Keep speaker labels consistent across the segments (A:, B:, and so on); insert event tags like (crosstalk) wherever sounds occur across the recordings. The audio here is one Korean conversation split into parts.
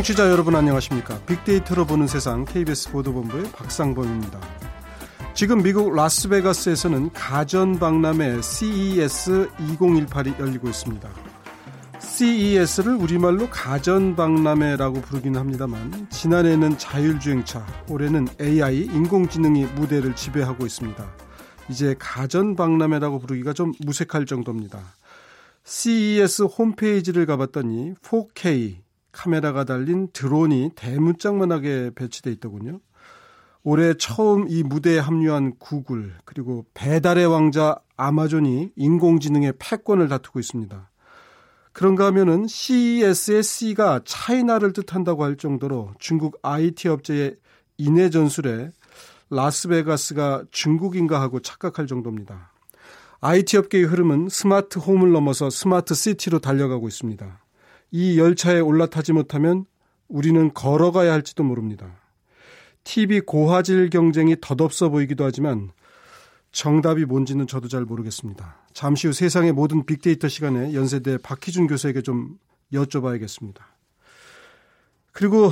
A: 청취자 여러분 안녕하십니까? 빅데이터로 보는 세상 KBS 보도본부의 박상범입니다. 지금 미국 라스베가스에서는 가전 박람회 CES 2018이 열리고 있습니다. CES를 우리말로 가전 박람회라고 부르긴 합니다만 지난해는 자율주행차, 올해는 AI 인공지능이 무대를 지배하고 있습니다. 이제 가전 박람회라고 부르기가 좀 무색할 정도입니다. CES 홈페이지를 가봤더니 4K 카메라가 달린 드론이 대문짝만하게 배치돼 있더군요. 올해 처음 이 무대에 합류한 구글 그리고 배달의 왕자 아마존이 인공지능의 패권을 다투고 있습니다. 그런가 하면은 CES의 C가 차이나를 뜻한다고 할 정도로 중국 IT 업체의 인해 전술에 라스베가스가 중국인가 하고 착각할 정도입니다. IT 업계의 흐름은 스마트 홈을 넘어서 스마트 시티로 달려가고 있습니다. 이 열차에 올라타지 못하면 우리는 걸어가야 할지도 모릅니다. TV 고화질 경쟁이 덧없어 보이기도 하지만 정답이 뭔지는 저도 잘 모르겠습니다. 잠시 후 세상의 모든 빅데이터 시간에 연세대 박희준 교수에게 좀 여쭤봐야겠습니다. 그리고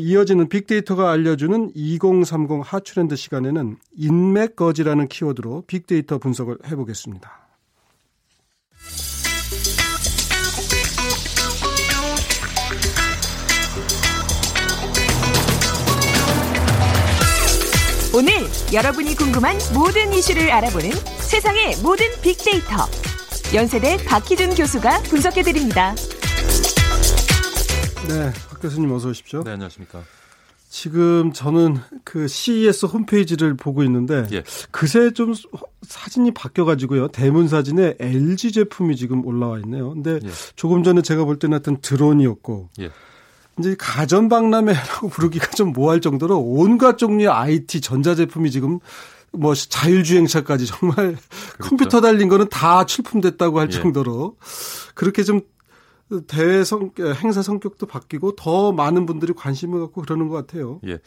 A: 이어지는 빅데이터가 알려주는 2030 hot trend 시간에는 인맥 거지라는 키워드로 빅데이터 분석을 해보겠습니다.
B: 오늘 여러분이 궁금한 모든 이슈를 알아보는 세상의 모든 빅데이터. 연세대 박희준 교수가 분석해드립니다.
A: 네, 박 교수님 어서 오십시오.
C: 네, 안녕하십니까.
A: 지금 저는 그 CES 홈페이지를 보고 있는데 예. 그새 좀 사진이 바뀌어가지고요 대문 사진에 LG 제품이 지금 올라와 있네요. 근데 예. 조금 전에 제가 볼 때는 하여튼 드론이었고 예. 이제 가전 박람회라고 (laughs) 부르기가 좀 뭐할 정도로 온갖 종류의 IT 전자제품이 지금 뭐 자율주행차까지 정말 (laughs) 그렇죠. 컴퓨터 달린 거는 다 출품됐다고 할 예. 정도로 그렇게 좀 대회 성, 행사 성격도 바뀌고 더 많은 분들이 관심을 갖고 그러는 것 같아요.
C: 예.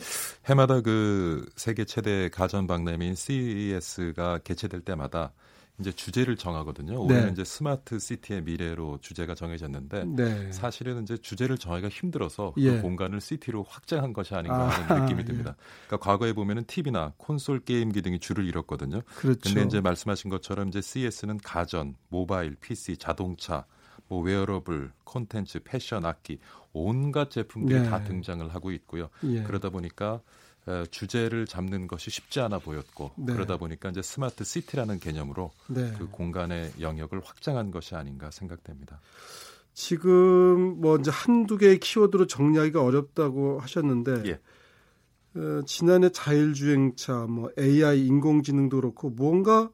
C: 해마다 그 세계 최대 가전 박람회인 CES가 개최될 때마다 이제 주제를 정하거든요. 올해는 네. 이제 스마트 시티의 미래로 주제가 정해졌는데 네. 사실은 이제 주제를 정하기가 힘들어서 그 예. 그 공간을 시티로 확장한 것이 아닌가 하는 아, 느낌이 예. 듭니다. 그러니까 과거에 보면은 TV나 콘솔 게임기 등이 주를 이뤘거든요. 그렇죠. 근데 이제 말씀하신 것처럼 이제 CES는 가전, 모바일, PC, 자동차, 뭐 웨어러블, 콘텐츠, 패션, 악기 온갖 제품들이 네. 다 등장을 하고 있고요. 예. 그러다 보니까 주제를 잡는 것이 쉽지 않아 보였고 네. 그러다 보니까 이제 스마트 시티라는 개념으로 네. 그 공간의 영역을 확장한 것이 아닌가 생각됩니다.
A: 지금 뭐 이제 한두 개의 키워드로 정리하기가 어렵다고 하셨는데 예. 어, 지난해 자율주행차, 뭐 AI, 인공지능도 그렇고 뭔가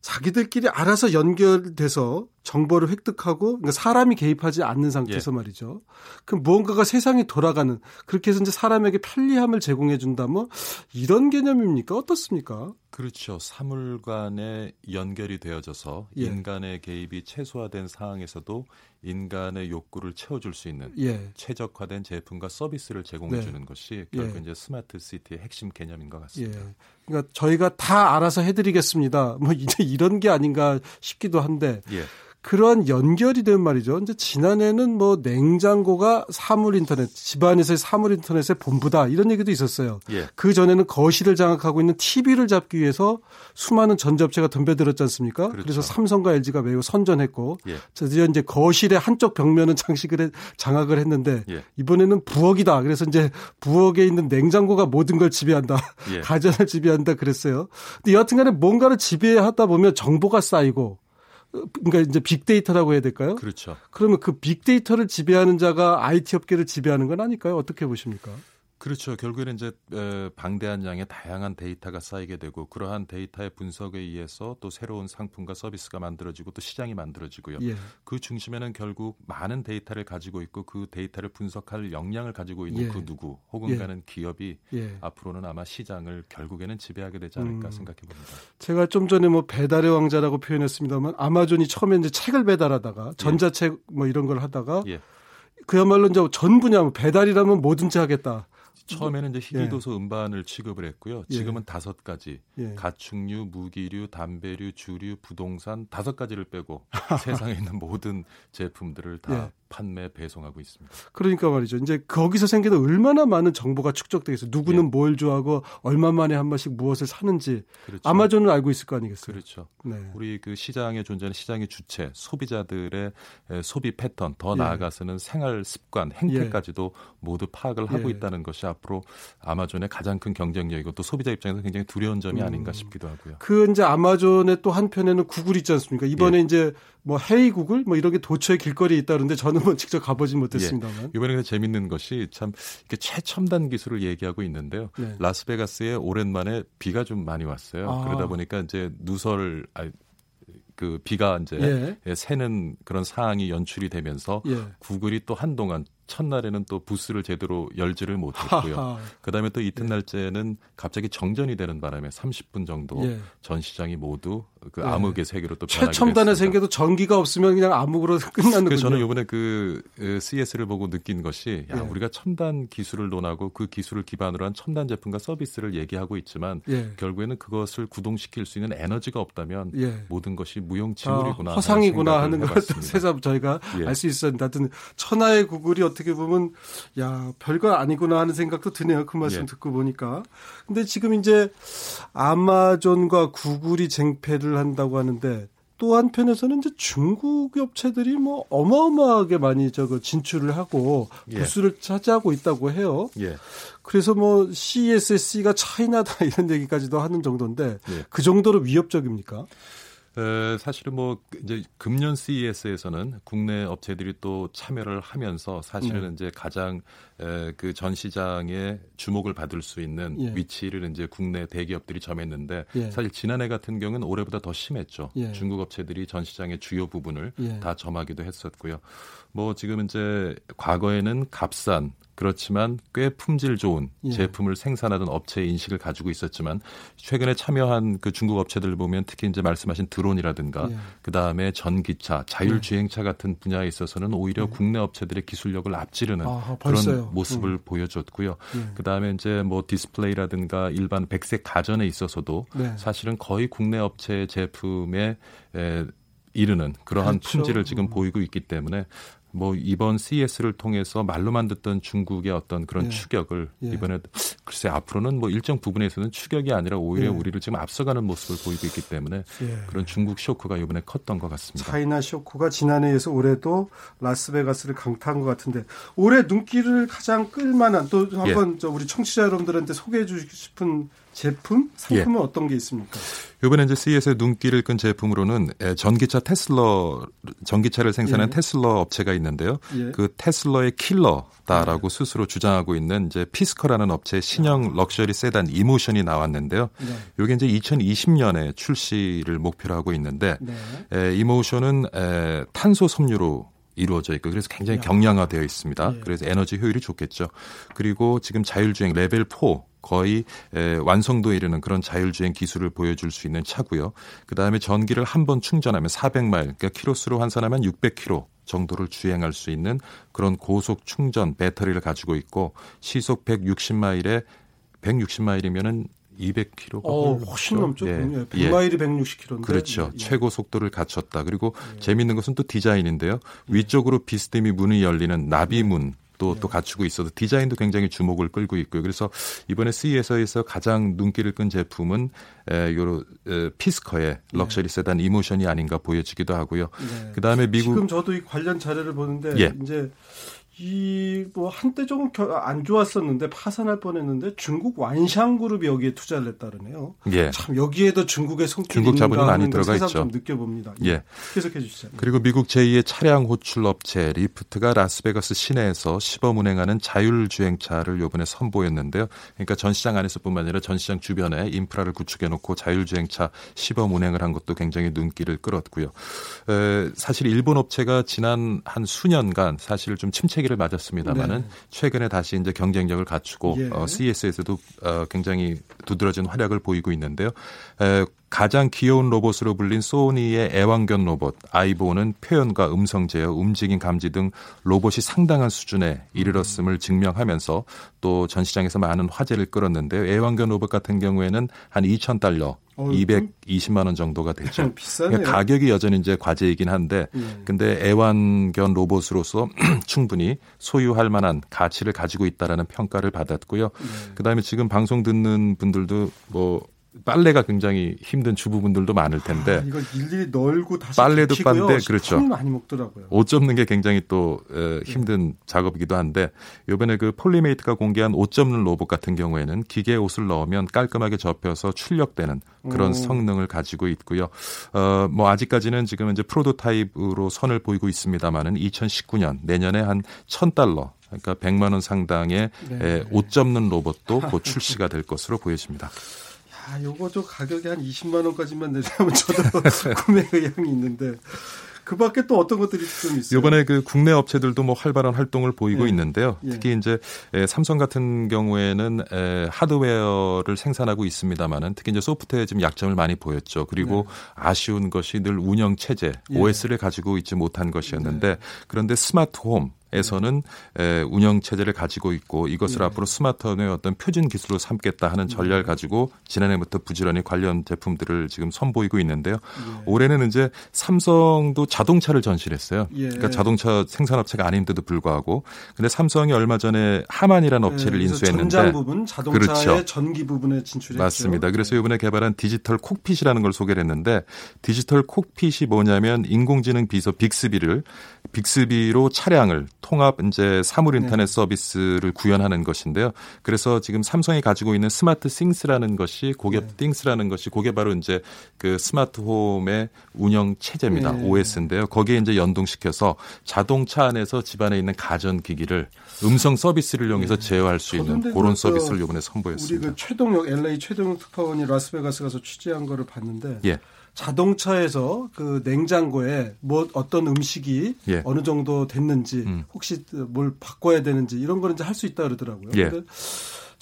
A: 자기들끼리 알아서 연결돼서 정보를 획득하고 그러니까 사람이 개입하지 않는 상태에서 예. 말이죠. 그럼 무언가가 세상이 돌아가는 그렇게 해서 이제 사람에게 편리함을 제공해 준다 뭐 이런 개념입니까? 어떻습니까?
C: 그렇죠. 사물간에 연결이 되어져서 예. 인간의 개입이 최소화된 상황에서도 인간의 욕구를 채워줄 수 있는 예. 최적화된 제품과 서비스를 제공해주는 네. 것이 결국 예. 이제 스마트 시티의 핵심 개념인 것 같습니다. 예.
A: 그러니까 저희가 다 알아서 해드리겠습니다. 뭐 이제 이런 게 아닌가 싶기도 한데 예. 그러한 연결이 된 말이죠. 이제 지난해는 뭐 냉장고가 사물 인터넷, 집안에서의 사물 인터넷의 본부다 이런 얘기도 있었어요. 예. 그 전에는 거실을 장악하고 있는 TV를 잡기 위해서 수많은 전자업체가 덤벼들었지 않습니까? 그렇죠. 그래서 삼성과 LG가 매우 선전했고 예. 드디어 이제 거실의 한쪽 벽면은 장식을 해, 장악을 했는데 예. 이번에는 부엌이다. 그래서 이제 부엌에 있는 냉장고가 모든 걸 지배한다. 예. (laughs) 가전을 지배한다 그랬어요. 근데 여하튼간에 뭔가를 지배하다 보면 정보가 쌓이고 그러니까 이제 빅데이터라고 해야 될까요?
C: 그렇죠.
A: 그러면 그 빅데이터를 지배하는 자가 IT 업계를 지배하는 건 아닐까요? 어떻게 보십니까?
C: 그렇죠. 결국에는 이제 방대한 양의 다양한 데이터가 쌓이게 되고 그러한 데이터의 분석에 의해서 또 새로운 상품과 서비스가 만들어지고 또 시장이 만들어지고요. 예. 그 중심에는 결국 많은 데이터를 가지고 있고 그 데이터를 분석할 역량을 가지고 있는 예. 그 누구 혹은 예. 가는 기업이 예. 앞으로는 아마 시장을 결국에는 지배하게 되지 않을까 음. 생각해 봅니다.
A: 제가 좀 전에 뭐 배달의 왕자라고 표현했습니다만 아마존이 처음에 이제 책을 배달하다가 예. 전자책 뭐 이런 걸 하다가 예. 그야말로 이제 전 분야 뭐 배달이라면 뭐든지 하겠다.
C: 처음에는 이제 희귀도소 예. 음반을 취급을 했고요. 예. 지금은 다섯 가지 예. 가축류, 무기류, 담배류, 주류, 부동산 다섯 가지를 빼고 (laughs) 세상에 있는 모든 제품들을 다 예. 판매 배송하고 있습니다.
A: 그러니까 말이죠. 이제 거기서 생기는 얼마나 많은 정보가 축적되겠어요. 누구는 예. 뭘 좋아하고 얼마 만에 한 번씩 무엇을 사는지 그렇죠. 아마존은 알고 있을 거 아니겠어요.
C: 그렇죠. 네. 우리 그 시장에 존재하는 시장의 주체, 소비자들의 소비 패턴, 더 예. 나아가서는 생활 습관, 행태까지도 예. 모두 파악을 하고 예. 있다는 것이 앞으로 아마존의 가장 큰 경쟁력이고 또 소비자 입장에서 굉장히 두려운 점이 음. 아닌가 싶기도 하고요.
A: 그 이제 아마존의 또 한편에는 구글 있지 않습니까? 이번에 예. 이제 뭐 헤이 구글 뭐 이렇게 도처에 길거리에 있다는데 저는 뭐 직접 가보진 못했습니다만.
C: 예. 이번에 재밌는 것이 참 이렇게 최첨단 기술을 얘기하고 있는데요. 네. 라스베가스에 오랜만에 비가 좀 많이 왔어요. 아. 그러다 보니까 이제 누설 아, 그 비가 이제 예. 예. 새는 그런 상황이 연출이 되면서 예. 구글이 또 한동안 첫날에는 또 부스를 제대로 열지를 못했고요. 그다음에 또 이튿날째는 갑자기 정전이 되는 바람에 30분 정도 예. 전 시장이 모두 그 예. 암흑의 세계로 또
A: 최첨단의 세계도 전기가 없으면 그냥 암흑으로 (laughs) 끝나는 거죠.
C: 저는 이번에 그 CS를 보고 느낀 것이 야, 예. 우리가 첨단 기술을 논하고 그 기술을 기반으로 한 첨단 제품과 서비스를 얘기하고 있지만 예. 결국에는 그것을 구동시킬 수 있는 에너지가 없다면 예. 모든 것이 무용지물이구나.
A: 아, 허상이구나 하는 것을 새삼 저희가 예. 알수 있었는데 하여튼 천하의 구글이 어떻게 보면 야 별거 아니구나 하는 생각도 드네요. 그 말씀 예. 듣고 보니까. 근데 지금 이제 아마존과 구글이 쟁패를 한다고 하는데 또 한편에서는 이제 중국 업체들이 뭐 어마어마하게 많이 저거 진출을 하고 예. 부스를 예. 차지하고 있다고 해요. 예. 그래서 뭐 CSC가 차이나다 (laughs) 이런 얘기까지도 하는 정도인데 예. 그 정도로 위협적입니까?
C: 에, 사실은 뭐 이제 금년 CES에서는 국내 업체들이 또 참여를 하면서 사실은 네. 이제 가장 그전 시장에 주목을 받을 수 있는 예. 위치를 이제 국내 대기업들이 점했는데 예. 사실 지난해 같은 경우는 올해보다 더 심했죠. 예. 중국 업체들이 전 시장의 주요 부분을 예. 다 점하기도 했었고요. 뭐 지금 이제 과거에는 값싼 그렇지만 꽤 품질 좋은 예. 제품을 생산하던 업체의 인식을 가지고 있었지만 최근에 참여한 그 중국 업체들 보면 특히 이제 말씀하신 드론이라든가 예. 그 다음에 전기차, 자율주행차 예. 같은 분야에 있어서는 오히려 예. 국내 업체들의 기술력을 앞지르는 아, 그런 모습을 음. 보여줬고요. 예. 그 다음에 이제 뭐 디스플레이라든가 일반 백색 가전에 있어서도 네. 사실은 거의 국내 업체 제품에 에, 이르는 그러한 그렇죠. 품질을 지금 음. 보이고 있기 때문에 뭐 이번 CES를 통해서 말로만 듣던 중국의 어떤 그런 예. 추격을 예. 이번에 글쎄 앞으로는 뭐 일정 부분에서는 추격이 아니라 오히려 예. 우리를 지금 앞서가는 모습을 보이고 있기 때문에 예. 그런 중국 쇼크가 이번에 컸던 것 같습니다.
A: 차이나 쇼크가 지난해에서 올해도 라스베가스를 강타한 것 같은데 올해 눈길을 가장 끌만한 또 한번 예. 우리 청취자 여러분들한테 소개해 주시고 싶은 제품, 상품은 예. 어떤 게 있습니까?
C: 이번에 이제 CES의 눈길을 끈 제품으로는 전기차 테슬러 전기차를 생산한 예. 테슬러 업체가 있는데요. 예. 그 테슬러의 킬러다라고 예. 스스로 주장하고 있는 이제 피스커라는 업체의 신형 럭셔리 세단 이모션이 나왔는데요. 네. 이게 이제 2020년에 출시를 목표로 하고 있는데 네. 에, 이모션은 에, 탄소 섬유로 이루어져 있고 그래서 굉장히 경량화되어 있습니다. 예. 그래서 에너지 효율이 좋겠죠. 그리고 지금 자율주행 레벨 4 거의 에, 완성도에 이르는 그런 자율주행 기술을 보여줄 수 있는 차고요. 그 다음에 전기를 한 번 충전하면 400마일, 그러니까 키로수로 환산하면 600km 정도를 주행할 수 있는 그런 고속 충전 배터리를 가지고 있고 시속 160마일에 160마일이면은 200km가
A: 어, 훨씬 넘죠. 예. 100마일이 예. 160km인데.
C: 그렇죠. 예. 최고 속도를 갖췄다. 그리고 예. 재미있는 것은 또 디자인인데요. 위쪽으로 비스듬히 문이 열리는 나비문 또, 또 갖추고 있어서 디자인도 굉장히 주목을 끌고 있고요. 그래서 이번에 CES에서 가장 눈길을 끈 제품은 에, 요 에, 피스커의 럭셔리 네. 세단 이모션이 아닌가 보여지기도 하고요. 네. 그다음에 미국
A: 지금 저도 이 관련 자료를 보는데 예. 이제 이 뭐 한때 조금 안 좋았었는데 파산할 뻔했는데 중국 완샹 그룹이 여기에 투자를 했다 그러네요. 예. 참 여기에도 중국의 손길이
C: 중국 자본이 많이 들어가 있죠.
A: 좀 느껴봅니다. 예. 계속해 주시죠.
C: 그리고 미국 제2의 차량 호출 업체 리프트가 라스베가스 시내에서 시범 운행하는 자율주행차를 요번에 선보였는데요. 그러니까 전시장 안에서뿐만 아니라 전시장 주변에 인프라를 구축해 놓고 자율주행차 시범 운행을 한 것도 굉장히 눈길을 끌었고요. 에, 사실 일본 업체가 지난 한 수년간 사실 좀 침체 상태를 맞았습니다만은 네. 최근에 다시 이제 경쟁력을 갖추고 예. 어, CES에서도 어, 굉장히 두드러진 활약을 보이고 있는데요. 에, 가장 귀여운 로봇으로 불린 소니의 애완견 로봇 아이보는 표현과 음성 제어, 움직임 감지 등 로봇이 상당한 수준에 이르렀음을 증명하면서 또 전 시장에서 많은 화제를 끌었는데요. 애완견 로봇 같은 경우에는 한 2천 달러, 어, 220만 원 정도가 (laughs) 되죠. 그러니까 가격이 여전히 이제 과제이긴 한데, 예. 근데 애완견 로봇으로서 (clears throat) 충분히 소유할 만한 가치를 가지고 있다라는 평가를 받았고요. 예. 그다음에 지금 방송 듣는 분들도 뭐 빨래가 굉장히 힘든 주부분들도 많을 텐데 아,
A: 이걸 일일이 널고 다시
C: 빨래도 빨래 그렇죠.
A: 많이 먹더라고요.
C: 옷 접는 게 굉장히 또 에, 힘든 네. 작업이기도 한데 이번에 그 폴디메이트가 공개한 옷 접는 로봇 같은 경우에는 기계에 옷을 넣으면 깔끔하게 접혀서 출력되는 그런 오. 성능을 가지고 있고요. 어, 뭐 아직까지는 지금 이제 프로토타입으로 선을 보이고 있습니다만은 2019년 내년에 한 1000달러 그러니까 100만 원 상당의 네. 에, 옷 접는 로봇도 곧 출시가 될 것으로 보여집니다.
A: 아, 요거도 가격이 한 20만 원까지만 내려면 저도 (laughs) 구매 의향이 있는데 그 밖에 또 어떤 것들이 좀 있어요?
C: 이번에 그 국내 업체들도 뭐 활발한 활동을 보이고 예. 있는데요. 예. 특히 이제 삼성 같은 경우에는 하드웨어를 생산하고 있습니다만은 특히 이제 소프트웨어 좀 약점을 많이 보였죠. 그리고 네. 아쉬운 것이 늘 운영 체제 예. OS를 가지고 있지 못한 것이었는데 네. 그런데 스마트홈 에서는 에, 운영 체제를 가지고 있고 이것을 네. 앞으로 스마트홈의 어떤 표준 기술로 삼겠다 하는 전략을 네. 가지고 지난해부터 부지런히 관련 제품들을 지금 선보이고 있는데요. 예. 올해는 이제 삼성도 자동차를 전시했어요. 예. 그러니까 자동차 생산업체가 아닌데도 불구하고 근데 삼성이 얼마 전에 하만이라는 업체를 예. 인수했는데
A: 전장 부분 자동차의 그렇죠. 전기 부분에 진출했죠.
C: 맞습니다. 그래서 이번에 개발한 디지털 cockpit이라는 걸 소개를 했는데 디지털 cockpit이 뭐냐면 인공지능 비서 빅스비를 빅스비로 차량을 통합 이제 사물 인터넷 네. 서비스를 구현하는 것인데요. 그래서 지금 삼성이 가지고 있는 스마트 싱스라는 것이 고게 네. 띵스라는 것이 고게 바로 이제 그 스마트 홈의 운영 체제입니다. 네. OS인데요. 거기에 이제 연동시켜서 자동차 안에서 집안에 있는 가전 기기를 음성 서비스를 이용해서 네. 제어할 수 있는 그런 그 서비스를 이번에 선보였습니다.
A: 우리 그 최동혁 LA 최동혁 특파원이 라스베가스 가서 취재한 거를 봤는데 예. 자동차에서 그 냉장고에 뭐 어떤 음식이 예. 어느 정도 됐는지 음. 혹시 뭘 바꿔야 되는지 이런 거는 이제 할 수 있다 그러더라고요. 예. 근데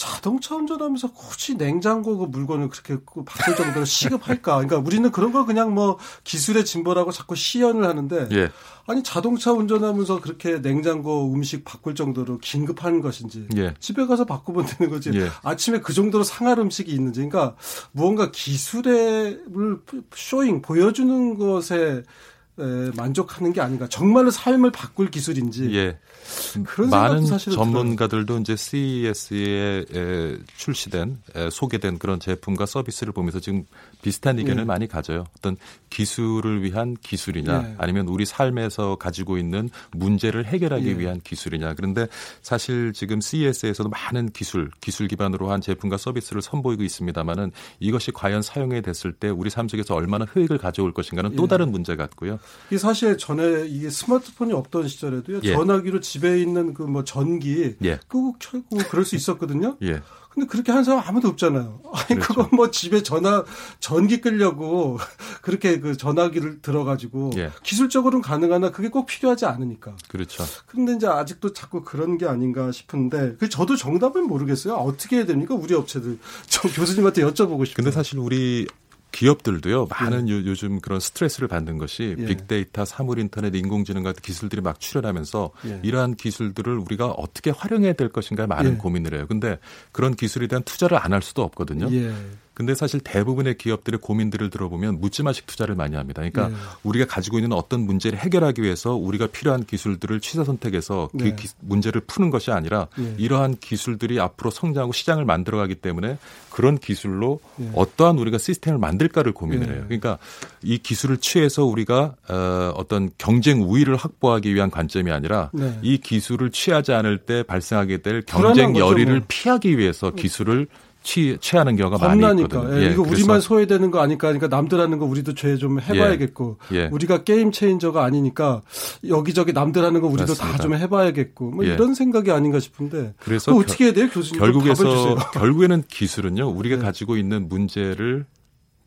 A: 자동차 운전하면서 굳이 냉장고 그 물건을 그렇게 그 바꿀 정도로 시급할까? 그러니까 우리는 그런 걸 그냥 뭐 기술의 진보라고 자꾸 시연을 하는데 예. 아니 자동차 운전하면서 그렇게 냉장고 음식 바꿀 정도로 긴급한 것인지 예. 집에 가서 바꾸면 되는 거지 예. 아침에 그 정도로 상할 음식이 있는지 그러니까 무언가 기술의 showing 보여주는 것에 만족하는 게 아닌가. 정말로 삶을 바꿀 기술인지.
C: 많은 전문가들도 들어요. 이제 CES에 출시된 소개된 그런 제품과 서비스를 보면서 지금 비슷한 의견을 네. 많이 가져요. 어떤 기술을 위한 기술이냐 네. 아니면 우리 삶에서 가지고 있는 문제를 해결하기 네. 위한 기술이냐. 그런데 사실 지금 CES에서도 많은 기술, 기술 기반으로 한 제품과 서비스를 선보이고 있습니다만은 이것이 과연 사용이 됐을 때 우리 삶 속에서 얼마나 효익을 가져올 것인가는 또 예. 다른 문제 같고요.
A: 이 사실 전에 이게 스마트폰이 없던 시절에도요. 예. 전화기로 집에 있는 그 뭐 전기 예. 끄고 켜고 그럴 수 있었거든요. (laughs) 예. 근데 그렇게 하는 사람 아무도 없잖아요. (laughs) 아니 그렇죠. 그건 뭐 집에 전화 전기 끌려고 (laughs) 그렇게 그 전화기를 들어가지고 예. 기술적으로는 가능하나 그게 꼭 필요하지 않으니까.
C: 그렇죠.
A: 그런데 이제 아직도 자꾸 그런 게 아닌가 싶은데 그 저도 정답은 모르겠어요. 어떻게 해야 됩니까 우리 업체들? 저 교수님한테 여쭤보고 싶어요.
C: 근데 사실 우리 기업들도요 많은 예. 요, 즘 그런 스트레스를 받는 것이 예. 빅데이터, 사물 인터넷, 인공지능 같은 기술들이 막 출현하면서 예. 이러한 기술들을 우리가 어떻게 활용해야 될 것인가에 많은 예. 고민을 해요. 근데 그런 기술에 대한 투자를 안 할 수도 없거든요. 예. 근데 사실 대부분의 기업들의 고민들을 들어보면 묻지마식 투자를 많이 합니다. 그러니까 네. 우리가 가지고 있는 어떤 문제를 해결하기 위해서 우리가 필요한 기술들을 취사 선택해서 그 네. 그 문제를 푸는 것이 아니라 네. 이러한 기술들이 앞으로 성장하고 시장을 만들어가기 때문에 그런 기술로 네. 어떠한 우리가 시스템을 만들까를 고민을 네. 해요. 그러니까 이 기술을 취해서 우리가 어, 어떤 경쟁 우위를 확보하기 위한 관점이 아니라 네. 이 기술을 취하지 않을 때 발생하게 될 경쟁 열의를 뭐. 피하기 위해서 기술을 취, 취하는 경우가 겁나니까. 많이 있거든요.
A: 예, 이거 우리만 소외되는 거 아니까 그러니까 남들 하는 거 우리도 죄 좀 해봐야겠고 예, 예. 우리가 게임 체인저가 아니니까 여기저기 남들 하는 거 우리도 다 좀 해봐야겠고 뭐 예. 이런 생각이 아닌가 싶은데 그래서 어떻게 해야 돼요 교수님
C: 결국에서 결국에는 기술은요 우리가 (laughs) 네. 가지고 있는 문제를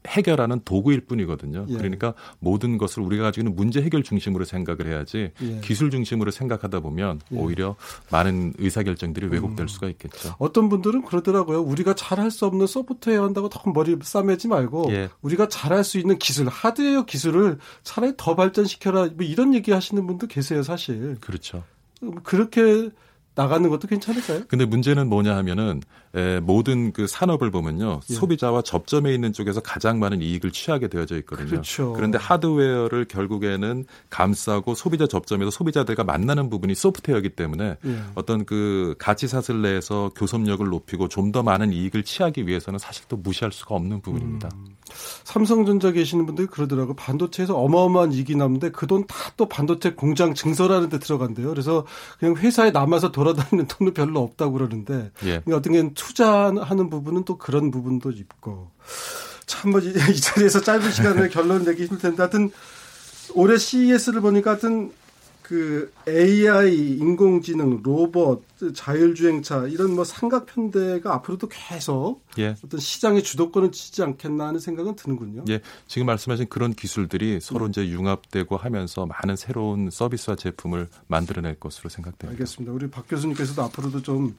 C: 해결하는 도구일 뿐이거든요. 예. 그러니까 모든 것을 우리가 가지고 있는 문제 해결 중심으로 생각을 해야지 예. 기술 중심으로 생각하다 보면 예. 오히려 많은 의사결정들이 왜곡될 음. 수가 있겠죠.
A: 어떤 분들은 그러더라고요. 우리가 잘할 수 없는 소프트웨어 한다고 더 머리 싸매지 말고 예. 우리가 잘할 수 있는 기술, 하드웨어 기술을 차라리 더 발전시켜라. 뭐 이런 얘기 하시는 분도 계세요, 사실.
C: 그렇죠.
A: 그렇게 나가는 것도 괜찮을까요?
C: 근데 문제는 뭐냐 하면은 에, 모든 그 산업을 보면요 예. 소비자와 접점에 있는 쪽에서 가장 많은 이익을 취하게 되어져 있거든요.
A: 그렇죠.
C: 그런데 하드웨어를 결국에는 감싸고 소비자 접점에서 소비자들과 만나는 부분이 소프트웨어이기 때문에 예. 어떤 그 가치 사슬 내에서 교섭력을 높이고 좀 더 많은 이익을 취하기 위해서는 사실 또 무시할 수가 없는 부분입니다. 음.
A: 삼성전자 계시는 분들이 그러더라고요. 반도체에서 어마어마한 이익이 남는데 그 돈 다 또 반도체 공장 증설하는 데 들어간대요. 그래서 그냥 회사에 남아서 돌아다니는 돈도 별로 없다고 그러는데 예. 그러니까 어떤 게 투자하는 부분은 또 그런 부분도 있고. 참 뭐 이 자리에서 짧은 시간에 (laughs) 결론 내기 힘들 텐데 하여튼 올해 CES를 보니까 하여튼 그 AI, 인공지능, 로봇, 자율주행차 이런 뭐 삼각 편대가 앞으로도 계속 예. 어떤 시장의 주도권을 치지 않겠나 하는 생각은 드는군요.
C: 예, 지금 말씀하신 그런 기술들이 서로 네. 이제 융합되고 하면서 많은 새로운 서비스와 제품을 만들어낼 것으로 생각됩니다.
A: 알겠습니다. 우리 박 교수님께서도 앞으로도 좀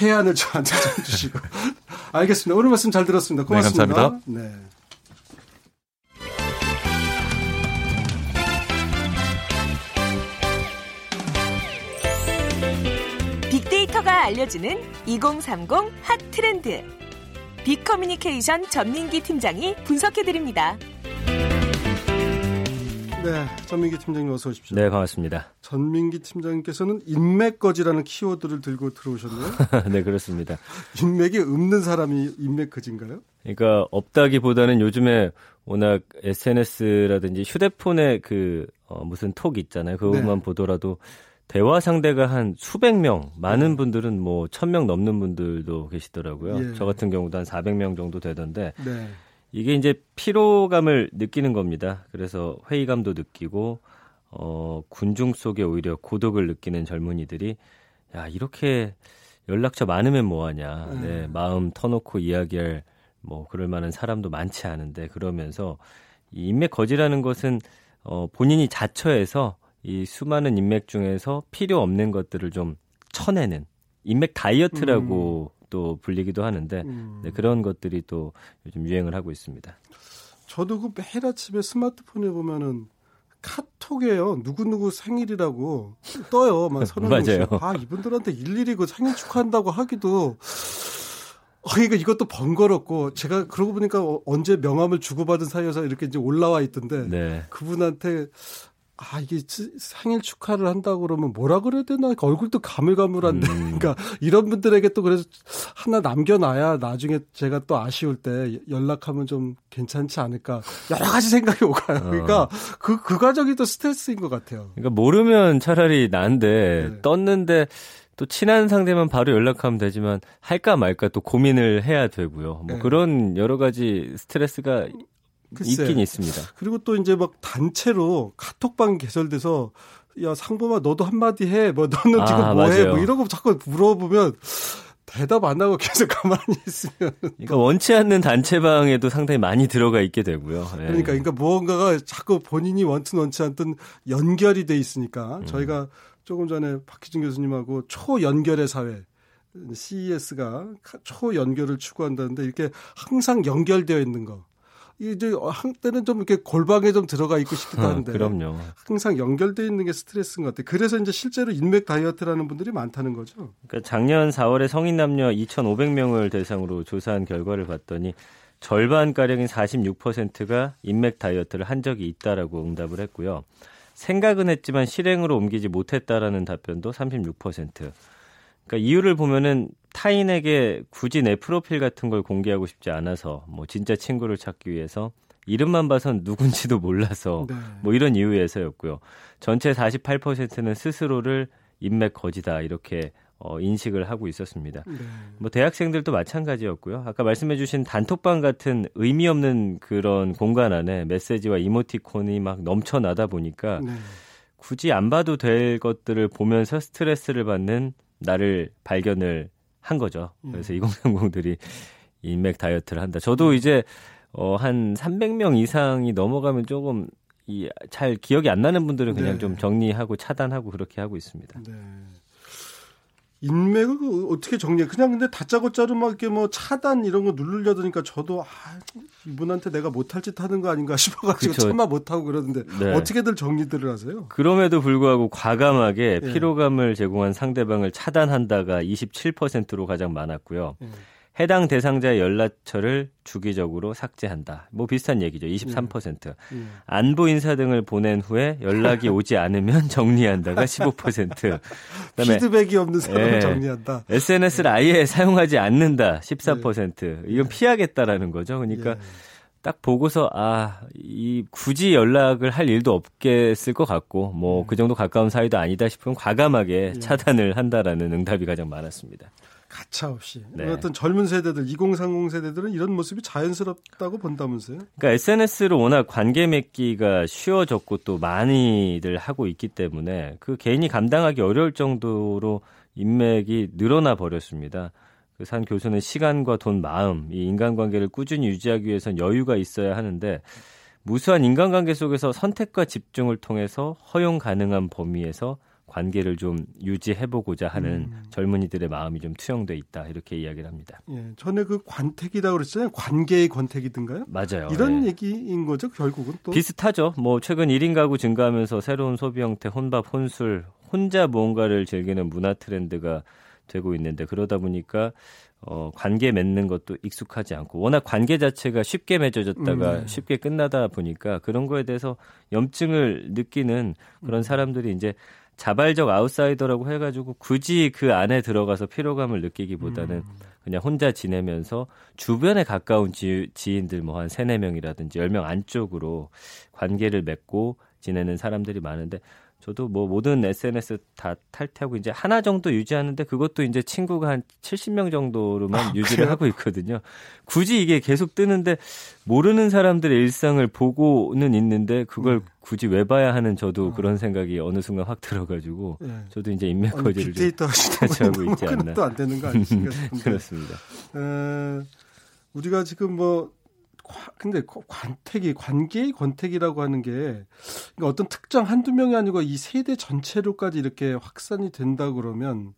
A: 해안을 저한테 좀 주시고 (laughs) 알겠습니다. 오늘 말씀 잘 들었습니다. 고맙습니다.
C: 네, 감사합니다.
A: 네.
B: 알려주는 2030 핫 트렌드. 빅커뮤니케이션 전민기 팀장이 분석해드립니다.
A: 네, 전민기 팀장님 어서 오십시오.
D: 네, 반갑습니다.
A: 전민기 팀장님께서는 인맥거지라는 키워드를 들고 들어오셨네요. (laughs)
D: 네, 그렇습니다.
A: 인맥이 없는 사람이 인맥거지인가요?
D: 그러니까 없다기보다는 요즘에 워낙 SNS라든지 휴대폰에 그 어, 무슨 톡 있잖아요. 그것만 네. 보더라도 대화 상대가 한 수백 명, 많은 네. 분들은 뭐 천 명 넘는 분들도 계시더라고요. 예. 저 같은 경우도 한 400명 정도 되던데 네. 이게 이제 피로감을 느끼는 겁니다. 그래서 회의감도 느끼고 어 군중 속에 오히려 고독을 느끼는 젊은이들이 야 이렇게 연락처 많으면 뭐하냐, 네. 네, 마음 터놓고 이야기할 뭐 그럴 만한 사람도 많지 않은데 그러면서 이 인맥 거지라는 것은 어 본인이 자처해서 이 수많은 인맥 중에서 필요 없는 것들을 좀 쳐내는 인맥 다이어트라고 음. 또 불리기도 하는데 음. 네, 그런 것들이 또 요즘 유행을 하고 있습니다.
A: 저도 그 매일 아침에 스마트폰에 보면은 카톡에요. 누구누구 생일이라고 떠요. 막 (laughs) 서너
D: 맞아요.
A: 아, 이분들한테 일일이 그 생일 축하한다고 하기도 어, 그러니까 이것도 번거롭고 제가 그러고 보니까 어, 언제 명함을 주고받은 사이여서 이렇게 이제 올라와 있던데 네. 그분한테 아, 이게 생일 축하를 한다고 그러면 뭐라 그래야 되나? 얼굴도 가물가물한데. 음. (laughs) 그러니까 이런 분들에게 또 그래서 하나 남겨놔야 나중에 제가 또 아쉬울 때 연락하면 좀 괜찮지 않을까. 여러 가지 생각이 오가요. 어. 그러니까 그, 그 과정이 또 스트레스인 것 같아요.
D: 그러니까 모르면 차라리 나은데 네. 떴는데 또 친한 상대만 바로 연락하면 되지만 할까 말까 또 고민을 해야 되고요. 뭐 네. 그런 여러 가지 스트레스가 글쎄. 있긴 있습니다.
A: 그리고 또 이제 막 단체로 카톡방 개설돼서 야 상범아 너도 한마디 해. 뭐 너는 지금 아, 뭐해? 뭐 이런 거 자꾸 물어보면 대답 안 하고 계속 (laughs) 가만히 있으면.
D: 그러니까 원치 않는 단체방에도 상당히 많이 들어가 있게 되고요.
A: 네. 그러니까, 그러니까 무언가가 자꾸 본인이 원튼 원치 않든 연결이 돼 있으니까 음. 저희가 조금 전에 박희준 교수님하고 초연결의 사회 CES가 초연결을 추구한다는데 이렇게 항상 연결되어 있는 거. 이제 한때는 좀 이렇게 골방에 좀 들어가 있고 싶기도 한데.
D: 그럼요.
A: 항상 연결돼 있는 게 스트레스인 것 같아요. 그래서 이제 실제로 인맥 다이어트라는 분들이 많다는 거죠.
D: 그러니까 작년 4월에 성인 남녀 2,500명을 대상으로 조사한 결과를 봤더니 절반 가량인 46%가 인맥 다이어트를 한 적이 있다라고 응답을 했고요. 생각은 했지만 실행으로 옮기지 못했다라는 답변도 36%. 그러니까 이유를 보면은 타인에게 굳이 내 프로필 같은 걸 공개하고 싶지 않아서 뭐 진짜 친구를 찾기 위해서 이름만 봐선 누군지도 (laughs) 몰라서 네. 뭐 이런 이유에서였고요. 전체 48%는 스스로를 인맥 거지다 이렇게 어, 인식을 하고 있었습니다. 네. 뭐 대학생들도 마찬가지였고요. 아까 말씀해주신 단톡방 같은 의미 없는 그런 공간 안에 메시지와 이모티콘이 막 넘쳐나다 보니까 네. 굳이 안 봐도 될 것들을 보면서 스트레스를 받는 나를 발견을 한 거죠. 그래서 음. 2030들이 인맥 다이어트를 한다. 저도 이제 어, 한 300명 이상이 넘어가면 조금 이 잘 기억이 안 나는 분들은 그냥 네. 좀 정리하고 차단하고 그렇게 하고 있습니다. 네.
A: 인맥을 그 어떻게 정리해? 그냥 근데 다짜고짜로 막 이렇게 뭐 차단 이런 거 누르려드니까 저도 아, 이분한테 내가 못할 짓 하는 거 아닌가 (laughs) 싶어가지고 그쵸. 차마 못하고 그러는데 네. 어떻게들 정리들을 하세요?
D: 그럼에도 불구하고 과감하게 예. 피로감을 제공한 상대방을 차단한다가 27%로 가장 많았고요. 예. 해당 대상자의 연락처를 주기적으로 삭제한다. 뭐 비슷한 얘기죠. 23%. 음. 음. 안부 인사 등을 보낸 후에 연락이 오지 않으면 (laughs) 정리한다가 15%.
A: 그다음에 피드백이 없는 사람을 예, 정리한다.
D: SNS를 아예 사용하지 않는다. 14%. 예. 이건 피하겠다라는 거죠. 그러니까 예. 딱 보고서 아, 이 굳이 연락을 할 일도 없겠을 것 같고 뭐그 음. 정도 가까운 사이도 아니다 싶으면 과감하게 예. 차단을 한다라는 응답이 가장 많았습니다.
A: 가차 없이 네. 어떤 젊은 세대들 2030 세대들은 이런 모습이 자연스럽다고 본다면서요?
D: 그러니까 SNS로 워낙 관계 맺기가 쉬워졌고 또 많이들 하고 있기 때문에 그 개인이 감당하기 어려울 정도로 인맥이 늘어나 버렸습니다. 그 산 교수는 시간과 돈, 마음, 이 인간관계를 꾸준히 유지하기 위해선 여유가 있어야 하는데 무수한 인간관계 속에서 선택과 집중을 통해서 허용 가능한 범위에서 관계를 좀 유지해보고자 하는 음. 젊은이들의 마음이 좀 투영돼 있다 이렇게 이야기를 합니다.
A: 예, 전에 그 관택이라고 그랬잖아요. 관계의 권택이든가요?
D: 맞아요.
A: 이런 예. 얘기인 거죠. 결국은 또
D: 비슷하죠. 뭐 최근 1인 가구 증가하면서 새로운 소비 형태, 혼밥, 혼술, 혼자 무언가를 즐기는 문화 트렌드가 되고 있는데 그러다 보니까 어, 관계 맺는 것도 익숙하지 않고 워낙 관계 자체가 쉽게 맺어졌다가 음, 네. 쉽게 끝나다 보니까 그런 거에 대해서 염증을 느끼는 그런 음. 사람들이 이제 자발적 아웃사이더라고 해가지고 굳이 그 안에 들어가서 피로감을 느끼기보다는 음. 그냥 혼자 지내면서 주변에 가까운 지, 지인들 뭐 한 세네 명이라든지 열 명 안쪽으로 관계를 맺고 지내는 사람들이 많은데 저도 뭐 모든 SNS 다 탈퇴하고 이제 하나 정도 유지하는데 그것도 이제 친구가 한 70명 정도로만 아, 유지를 그래요? 하고 있거든요. 굳이 이게 계속 뜨는데 모르는 사람들의 일상을 보고는 있는데 그걸 음. 굳이 왜 봐야 하는 저도 어. 그런 생각이 어느 순간 확 들어가지고 네. 저도 이제 인맥 거지를
A: 빅데이터 하고 있지 않나. 또 안 되는 거 아니신가. (laughs)
D: 그렇습니다.
A: 에, 우리가 지금 뭐 근데 관택이 관계의 권택이라고 하는 게 그러니까 어떤 특정 한두 명이 아니고 이 세대 전체로까지 이렇게 확산이 된다 그러면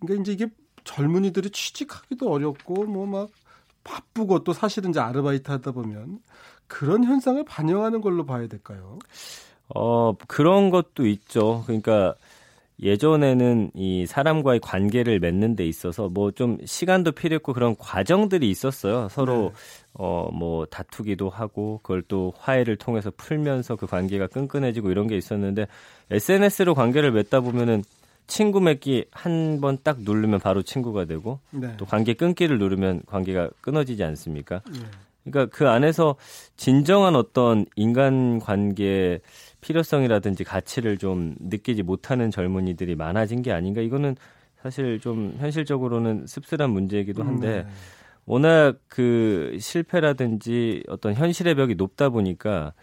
A: 그러니까 이제 이게 젊은이들이 취직하기도 어렵고 뭐 막 바쁘고 또 사실은 이제 아르바이트 하다 보면 그런 현상을 반영하는 걸로 봐야 될까요?
D: 어, 그런 것도 있죠. 그러니까 예전에는 이 사람과의 관계를 맺는 데 있어서 뭐 좀 시간도 필요했고 그런 과정들이 있었어요. 서로 네. 어뭐 다투기도 하고 그걸 또 화해를 통해서 풀면서 그 관계가 끈끈해지고 이런 게 있었는데 SNS로 관계를 맺다 보면은 친구 맺기 한 번 딱 누르면 바로 친구가 되고 네. 또 관계 끊기를 누르면 관계가 끊어지지 않습니까? 네. 그러니까 그 안에서 진정한 어떤 인간 관계 필요성이라든지 가치를 좀 느끼지 못하는 젊은이들이 많아진 게 아닌가 이거는 사실 좀 현실적으로는 씁쓸한 문제이기도 한데 음, 네. 워낙 그 실패라든지 어떤 현실의 벽이 높다 보니까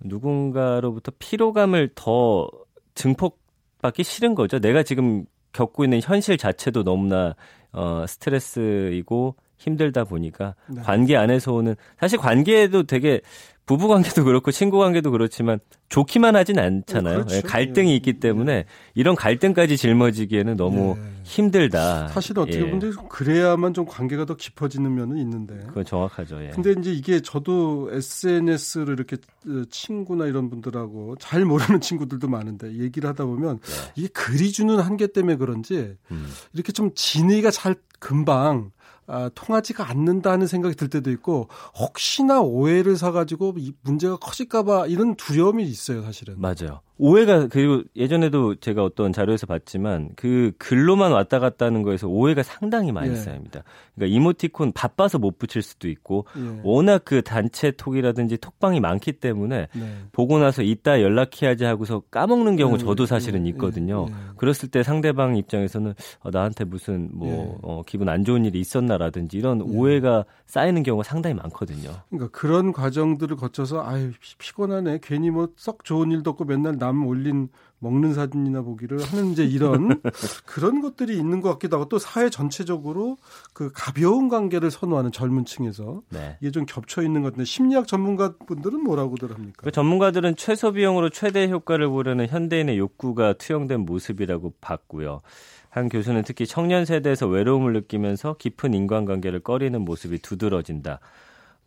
D: 누군가로부터 피로감을 더 증폭받기 싫은 거죠. 내가 지금 겪고 있는 현실 자체도 너무나 어 스트레스이고 힘들다 보니까 네. 관계 안에서 오는 사실 관계에도 되게 부부 관계도 (laughs) 그렇고 친구 관계도 그렇지만 좋기만 하진 않잖아요. 어, 그렇죠. 예, 갈등이 예. 있기 때문에 이런 갈등까지 짊어지기에는 너무 네. 힘들다.
A: 사실 어떻게 예. 보면 그래야만 좀 관계가 더 깊어지는 면은 있는데.
D: 그건 정확하죠. 예.
A: 근데 이제 이게 저도 SNS를 이렇게 어, 친구나 이런 분들하고 잘 모르는 친구들도 많은데 얘기를 하다 보면 네. 이게 글이 주는 한계 때문에 그런지 음. 이렇게 좀 진의가 잘 금방 아, 통하지가 않는다는 생각이 들 때도 있고 혹시나 오해를 사가지고 이 문제가 커질까봐 이런 두려움이 있어요 사실은.
D: 맞아요. 오해가 그리고 예전에도 제가 어떤 자료에서 봤지만 그 글로만 왔다 갔다 하는 거에서 오해가 상당히 많이 예. 쌓입니다. 그러니까 이모티콘 바빠서 못 붙일 수도 있고 예. 워낙 그 단체 톡이라든지 톡방이 많기 때문에 네. 보고 나서 이따 연락해야지 하고서 까먹는 경우 네. 저도 사실은 예. 있거든요. 예. 그랬을 때 상대방 입장에서는 어, 나한테 무슨 뭐 예. 어, 기분 안 좋은 일이 있었나 라든지 이런 예. 오해가 쌓이는 경우가 상당히 많거든요.
A: 그러니까 그런 과정들을 거쳐서 아유 피곤하네 괜히 뭐 썩 좋은 일도 없고 맨날 남 올린 먹는 사진이나 보기를 하는 이제 이런 (laughs) 그런 것들이 있는 것 같기도 하고 또 사회 전체적으로 그 가벼운 관계를 선호하는 젊은 층에서 네. 이게 좀 겹쳐 있는 것 같은데 심리학 전문가 분들은 뭐라고들 합니까?
D: 그 전문가들은 최소 비용으로 최대 효과를 보려는 현대인의 욕구가 투영된 모습이라고 봤고요. 한 교수는 특히 청년 세대에서 외로움을 느끼면서 깊은 인간관계를 꺼리는 모습이 두드러진다.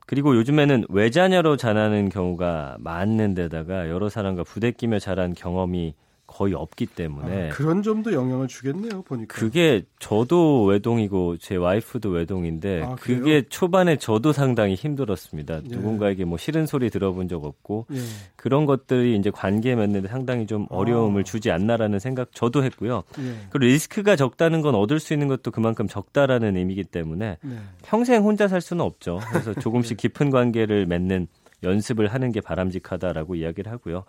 D: 그리고 요즘에는 외자녀로 자라는 경우가 많은 데다가 여러 사람과 부대끼며 자란 경험이 거의 없기 때문에
A: 아, 그런 점도 영향을 주겠네요 보니까
D: 그게 저도 외동이고 제 와이프도 외동인데 아, 그게 초반에 저도 상당히 힘들었습니다 예. 누군가에게 뭐 싫은 소리 들어본 적 없고 예. 그런 것들이 이제 관계 맺는데 상당히 좀 어려움을 아. 주지 않나라는 생각 저도 했고요 예. 그리고 리스크가 적다는 건 얻을 수 있는 것도 그만큼 적다라는 의미이기 때문에 네. 평생 혼자 살 수는 없죠 그래서 (laughs) 조금씩 네. 깊은 관계를 맺는 연습을 하는 게 바람직하다라고 이야기를 하고요.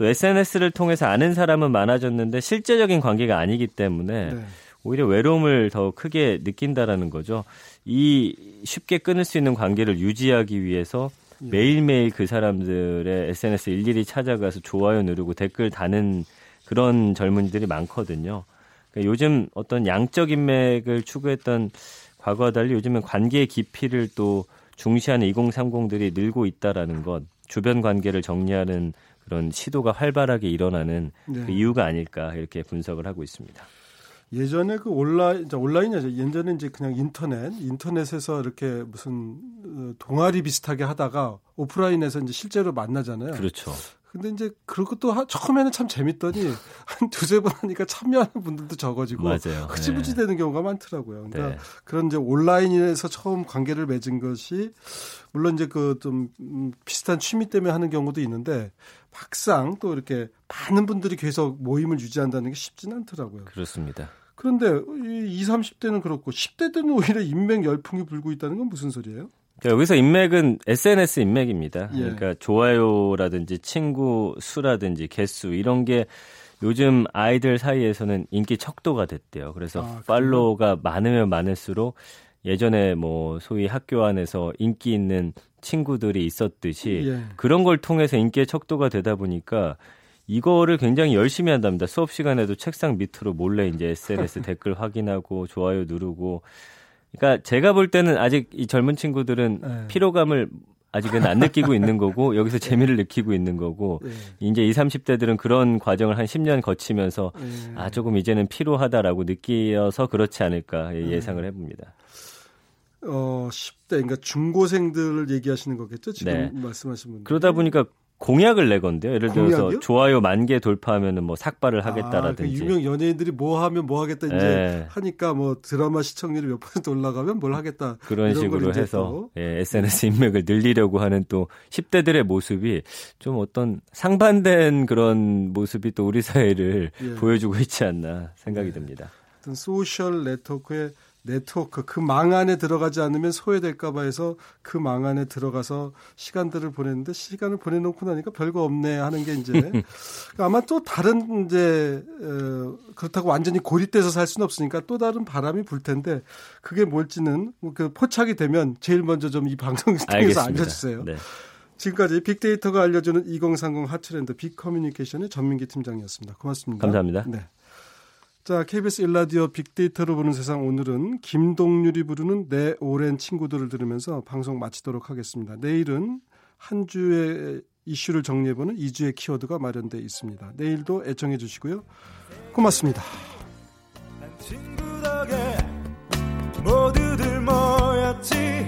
D: 또 SNS를 통해서 아는 사람은 많아졌는데 실제적인 관계가 아니기 때문에 네. 오히려 외로움을 더 크게 느낀다라는 거죠. 이 쉽게 끊을 수 있는 관계를 유지하기 위해서 예. 매일매일 그 사람들의 SNS 일일이 찾아가서 좋아요 누르고 댓글 다는 그런 젊은이들이 많거든요. 그러니까 요즘 어떤 양적 인맥을 추구했던 과거와 달리 요즘은 관계의 깊이를 또 중시하는 2030들이 늘고 있다라는 것, 주변 관계를 정리하는 그런 시도가 활발하게 일어나는 네. 그 이유가 아닐까 이렇게 분석을 하고 있습니다.
A: 예전에 그 온라인, 온라인이죠. 예전에 이제 그냥 인터넷, 인터넷에서 이렇게 무슨 어, 동아리 비슷하게 하다가 오프라인에서 이제 실제로 만나잖아요.
D: 그렇죠.
A: 근데 이제 그것도 하, 처음에는 참 재밌더니 (laughs) 한 두세 번 하니까 참여하는 분들도 적어지고 맞아요. 흐지부지 네. 되는 경우가 많더라고요. 그러니까 네. 그런 이제 온라인에서 처음 관계를 맺은 것이 물론 이제 그좀 음, 비슷한 취미 때문에 하는 경우도 있는데 막상 또 이렇게 많은 분들이 계속 모임을 유지한다는 게 쉽지는 않더라고요.
D: 그렇습니다.
A: 그런데 이 20, 30대는 그렇고 10대들은 오히려 인맥 열풍이 불고 있다는 건 무슨 소리예요?
D: 여기서 인맥은 SNS 인맥입니다. 예. 그러니까 좋아요라든지 친구 수라든지 개수 이런 게 요즘 아이들 사이에서는 인기 척도가 됐대요. 그래서 아, 팔로우가 많으면 많을수록 예전에 뭐 소위 학교 안에서 인기 있는 친구들이 있었듯이 예. 그런 걸 통해서 인기의 척도가 되다 보니까 이거를 굉장히 열심히 한답니다. 수업 시간에도 책상 밑으로 몰래 이제 SNS (laughs) 댓글 확인하고 좋아요 누르고 그러니까 제가 볼 때는 아직 이 젊은 친구들은 네. 피로감을 아직은 안 느끼고 있는 거고 (laughs) 여기서 재미를 느끼고 있는 거고 네. 이제 20, 30대들은 그런 과정을 한 10년 거치면서 네. 아 조금 이제는 피로하다라고 느끼어서 그렇지 않을까 예, 네. 예상을 해봅니다.
A: 어 10대 그러니까 중고생들을 얘기하시는 거겠죠 지금 네. 말씀하신 분.
D: 그러다 보니까 공약을 내건데요. 예를 들어서 공약이요? 좋아요 만 개 돌파하면은 뭐 삭발을 하겠다라든지.
A: 아, 그 유명 연예인들이 뭐 하면 뭐 하겠다 이제 네. 하니까 뭐 드라마 시청률이 몇 퍼센트 올라가면 뭘 하겠다.
D: 그런 식으로 해서 예, SNS 인맥을 늘리려고 하는 또 10대들의 모습이 좀 어떤 상반된 그런 모습이 또 우리 사회를 예. 보여주고 있지 않나 생각이 네. 듭니다.
A: 어떤 소셜 네트워크의 네트워크 그 망 안에 들어가지 않으면 소외될까봐 해서 그 망 안에 들어가서 시간들을 보냈는데 시간을 보내놓고 나니까 별거 없네 하는 게 이제 (laughs) 아마 또 다른 이제 어, 그렇다고 완전히 고립돼서 살 수는 없으니까 또 다른 바람이 불 텐데 그게 뭘지는 그 포착이 되면 제일 먼저 좀 이 방송 통해서 알려주세요. 네. 지금까지 빅데이터가 알려주는 2030 hot trend 빅커뮤니케이션의 전민기 팀장이었습니다. 고맙습니다.
D: 감사합니다. 네.
A: 자, KBS 일라디오 빅데이터로 보는 세상 오늘은 김동률이 부르는 내 오랜 친구들을 들으면서 방송 마치도록 하겠습니다. 내일은 한 주의 이슈를 정리해보는 2주의 키워드가 마련돼 있습니다. 내일도 애청해 주시고요. 고맙습니다. 모두들 모였지